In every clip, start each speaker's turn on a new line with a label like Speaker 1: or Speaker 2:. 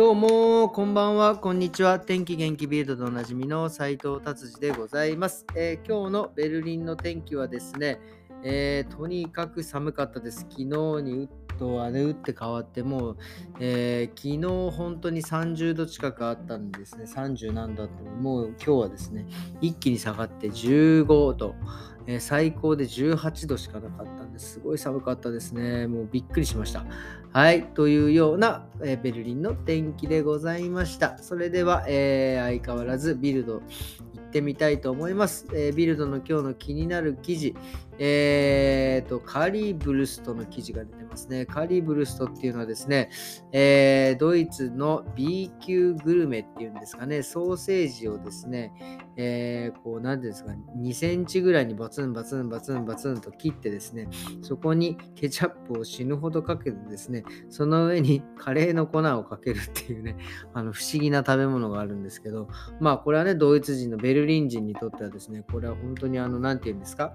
Speaker 1: どうも、こんばんは、こんにちは。天気元気ビルドでおなじみの斉藤達治でございます、えー今日のベルリンの天気はですね、えーとにかく寒かったです。昨日にとはね、打って変わって、もう、えー昨日本当に30度近くあったんですね。30何度あっても、もう今日はですね、一気に下がって15度。えー最高で18度しかなかったんです。すごい寒かったですね。もうびっくりしました。はい、というような、えーベルリンの天気でございました。それでは、えー相変わらずビルド行ってみたいと思います。えビルドの今日の気になる記事、えーと、カリブルストの記事が出てますね。カリブルストっていうのはですね、えードイツの B 級グルメっていうんですかね、ソーセージをですね、えーこう、なんていうんですか、2センチぐらいにバツンバツンバツンバツンと切ってですね、そこにケチャップを死ぬほどかけてですね、その上にカレーの粉をかけるっていうね、あの不思議な食べ物があるんですけど、まあこれはね、ドイツ人のベルリン人にとってはですね、これは本当にあの、なんて言うんですか、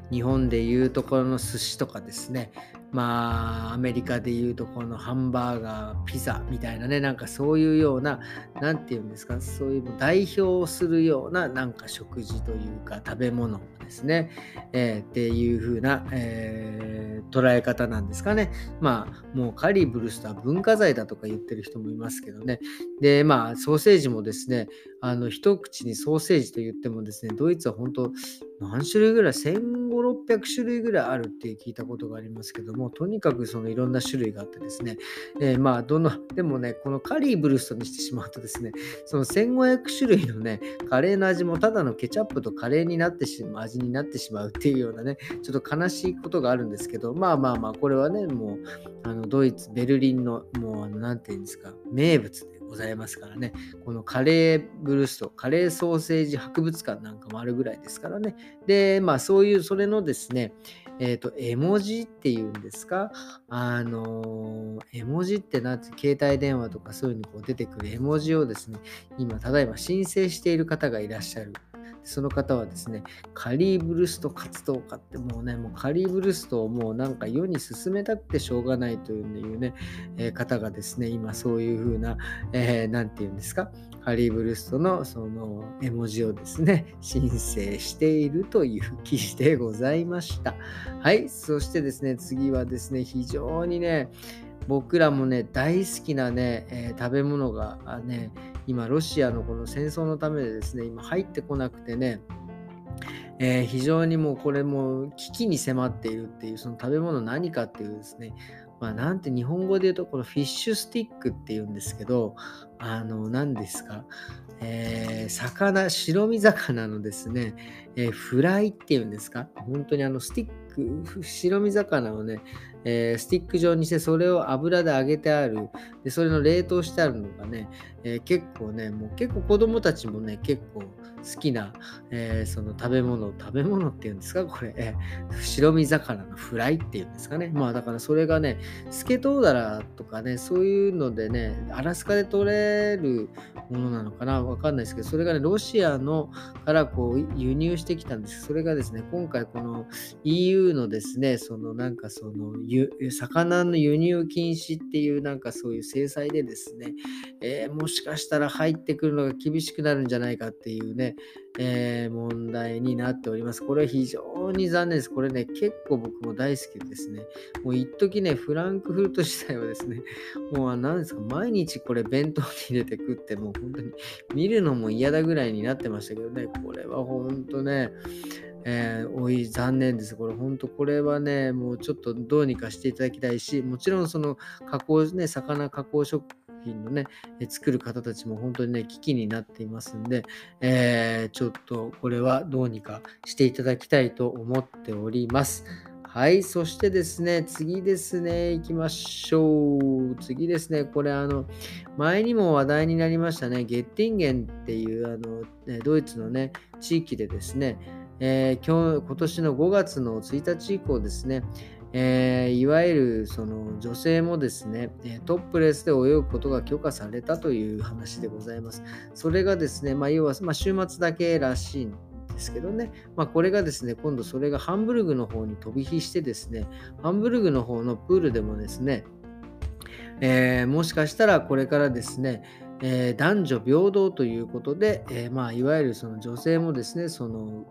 Speaker 1: 日本でいうところの寿司とかですね、まあ、アメリカでいうところのハンバーガー、ピザみたいなね、なんかそういうような、なんて言うんですか、そういう代表するようななんか食事というか食べ物ですね、えーっていう風な、えー捉え方なんですかね。まあ、もうカリブルスとは文化財だとか言ってる人もいますけどね。で、まあ、ソーセージもですね、あの、一口にソーセージと言ってもですね、ドイツは本当、何種類ぐらい、1500、600種類ぐらいあるって聞いたことがありますけども、とにかくそのいろんな種類があってですね、えーまあ、どの、でもね、このカリーブルストにしてしまうとですね、その1500種類のね、カレーの味もただのケチャップとカレーになってしまう、味になってしまうっていうようなね、ちょっと悲しいことがあるんですけど、まあまあまあ、これはね、もう、あの、ドイツ、ベルリンの、もう、あの、なんていうんですか、名物でございますからね、このカレーブルースト、カレーソーセージ博物館なんかもあるぐらいですからね。で、まあ、そういう、それのですね、えっ、と、絵文字っていうんですか、あのー絵文字ってなって、携帯電話とかそういうのにこう出てくる絵文字をですね、今、ただいま申請している方がいらっしゃる。その方はですね、カリーブルスト活動家ってもうね、もうカリーブルストをもうなんか世に進めたくてしょうがないというね、えー方がですね、今そういう風な、えーなんて言うんですか、カリーブルストのその絵文字をですね、申請しているという記事でございました。はい、そしてですね、次はですね、非常にね、僕らもね、大好きなね、えー食べ物がね、今、ロシアのこの戦争のためでですね、今入ってこなくてね、えー非常にもうこれも危機に迫っているっていう、その食べ物何かっていうですね、まあ、なんて日本語で言うと、このフィッシュスティックっていうんですけど、あの、何ですか、えー魚、白身魚のですね、えーフライっていうんですか、本当にあのスティック、白身魚をね、えースティック状にして、それを油で揚げてある、でそれの冷凍してあるのがね、え結構ね、もう結構子供たちもね、結構好きな、えその食べ物、食べ物っていうんですか、これ、え白身魚のフライっていうんですかね？まあだからそれがね、スケトウダラとかね、そういうのでね、アラスカで取れるものなのかな？わかんないですけど、それがね、ロシアのからこう輸入してきたんです。それがですね、今回この EU のですね、そのなんかその魚の輸入禁止っていうなんかそういう制裁でですね、えーもしかしたら入ってくるのが厳しくなるんじゃないかっていうね、えー問題になっております。これは非常に残念です。これね、結構僕も大好きですね、もう一時ね、フランクフルト時代はですね、もう何ですか、毎日これ弁当に入れて食って、もう本当に見るのも嫌だぐらいになってましたけどね、これは本当ね、えー、おい、残念です。これ、本当、これはね、もうちょっとどうにかしていただきたいし、もちろん、その加工、ね、魚加工食品のね、え作る方たちも本当にね、危機になっていますんで、えーちょっとこれはどうにかしていただきたいと思っております。はい、そしてですね、次ですね、行きましょう。次ですね、これあの、前にも話題になりましたね、ゲッティンゲンっていうあの、ドイツのね、地域でですね、えー今日今年の5月の1日以降ですね、えーいわゆるその女性もですね、トップレスで泳ぐことが許可されたという話でございます。それがですね、まあ、要は、まあ、週末だけらしいんですけどね、まあ、これがですね、今度それがハンブルグの方に飛び火してですね、ハンブルグの方のプールでもですね、えー、もしかしたらこれからですね、えー、男女平等ということで、え、まあ、いわゆるその女性もですね、その、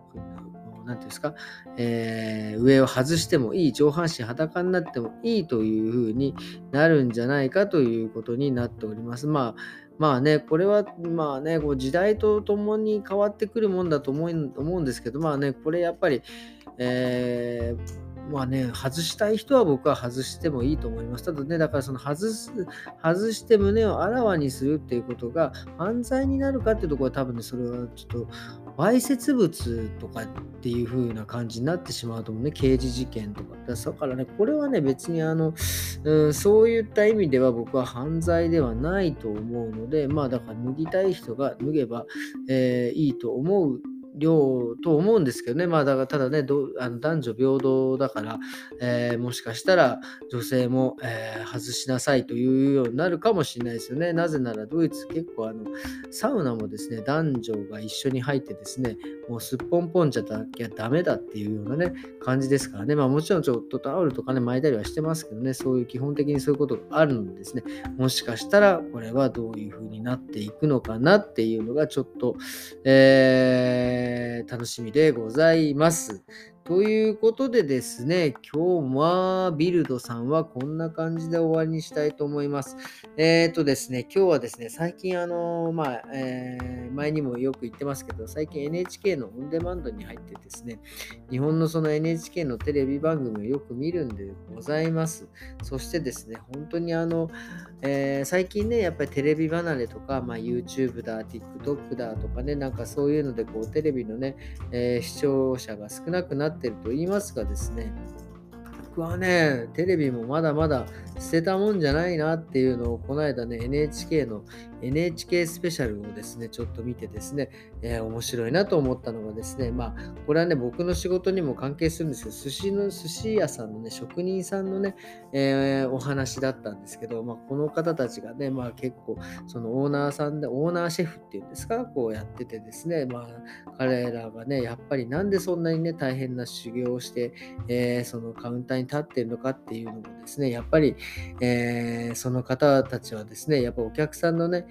Speaker 1: 何ていうんですか、えー、上を外してもいい、上半身裸になってもいいというふうになるんじゃないかということになっております。まあまあね、これはまあね、こう時代とともに変わってくるもんだと思うんですけど、まあね、これやっぱり、えーまあね、外したい人は僕は外してもいいと思います。ただね、だからその外す、外して胸をあらわにするっていうことが犯罪になるかっていうところは多分ね、それはちょっと、わいせつ物とかっていう風な感じになってしまうと思うね、刑事事件とか。だからね、これはね、別にあの、うん、そういった意味では僕は犯罪ではないと思うので、まあだから脱ぎたい人が脱げば、えー、いいと思う量と思うんですけどね、まあ、だからただね、あの男女平等だから、えー、もしかしたら女性も、えー、外しなさいというようになるかもしれないですよね。なぜならドイツ結構あのサウナもですね、男女が一緒に入ってですね、もうすっぽんぽんじゃダメだっていうようなね、感じですからね、まあもちろんちょっとタオルとかね、巻いたりはしてますけどね、そういう基本的にそういうことがあるのでですね、もしかしたらこれはどういう風になっていくのかなっていうのがちょっと、えーー、楽しみでございます。ということでですね、今日はビルドさんはこんな感じで終わりにしたいと思います。えっ、ー、とですね、今日はですね、最近あの、まあ、えー、前にもよく言ってますけど、最近 NHK のオンデマンドに入ってですね、日本のその NHK のテレビ番組をよく見るんでございます。そしてですね、本当にあの、えー、最近ね、やっぱりテレビ離れとか、まあ、YouTube だ、TikTok だとかね、なんかそういうので、こう、テレビのね、え、視聴者が少なくなっててると言いますかですね、僕はね、テレビもまだまだ捨てたもんじゃないなっていうのを、この間ね、NHK の NHK スペシャルをですね、ちょっと見てですね、えー、面白いなと思ったのがですね、まあ、これはね、僕の仕事にも関係するんですけど、寿司の、寿司屋さんのね、職人さんのね、えー、お話だったんですけど、まあ、この方たちがね、まあ結構、そのオーナーさんで、オーナーシェフっていうんですか、こうやっててですね、まあ、彼らがね、やっぱりなんでそんなにね、大変な修行をして、えー、そのカウンターに立ってるのかっていうのもですね、やっぱり、えー、その方たちはですね、やっぱお客さんのね、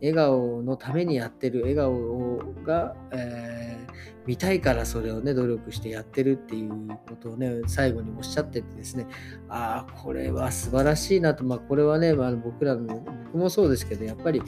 Speaker 1: 笑顔のためにやってる笑顔が、えー、見たいからそれをね、努力してやってるっていうことをね、最後におっしゃっててですね、ああ、これは素晴らしいなと、まあ、これはね、まあ、僕らの、僕もそうですけど、やっぱり、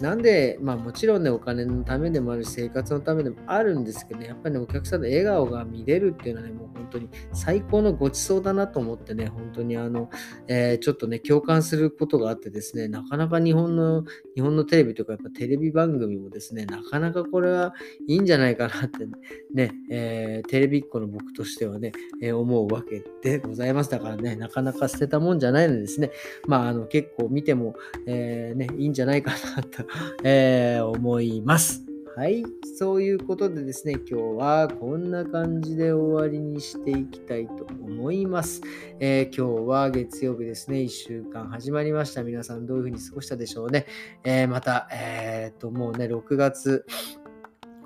Speaker 1: なんで、まあ、もちろんね、お金のためでもあるし、生活のためでもあるんですけどね、やっぱりね、お客さんの笑顔が見れるっていうのはね、もう本当に最高のごちそうだなと思ってね、本当にあの、えー、ちょっとね、共感することがあってですね、なかなか日本の、日本のテレビとか、やっぱテレビ番組もですね、なかなかこれはいいんじゃないかなって、ね、えー、テレビっ子の僕としてはね、えー、思うわけでございます。だからね、なかなか捨てたもんじゃないのでですね、まあ、あの、結構見ても、えー、ね、いいんじゃないかなと、え、思います。はい。そういうことでですね、今日はこんな感じで終わりにしていきたいと思います。えー、今日は月曜日ですね、1週間始まりました。皆さんどういうふうに過ごしたでしょうね。えー、また、えっ、と、もうね、6月、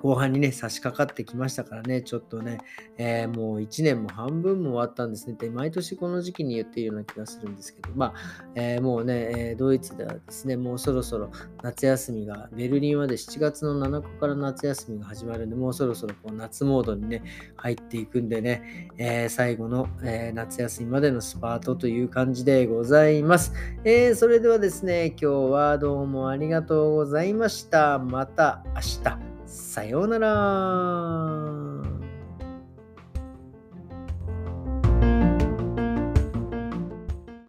Speaker 1: 後半にね、差し掛かってきましたからね、ちょっとね、えー、もう1年も半分も終わったんですね。で、毎年この時期に言っているような気がするんですけど、まあ、えー、もうね、えドイツではですね、もうそろそろ夏休みが、ベルリンはで7月の7日から夏休みが始まるんで、もうそろそろこう夏モードにね、入っていくんでね、えー、最後の、え夏休みまでのスパートという感じでございます。えそれではですね、今日はどうもありがとうございました。また明日。さようなら。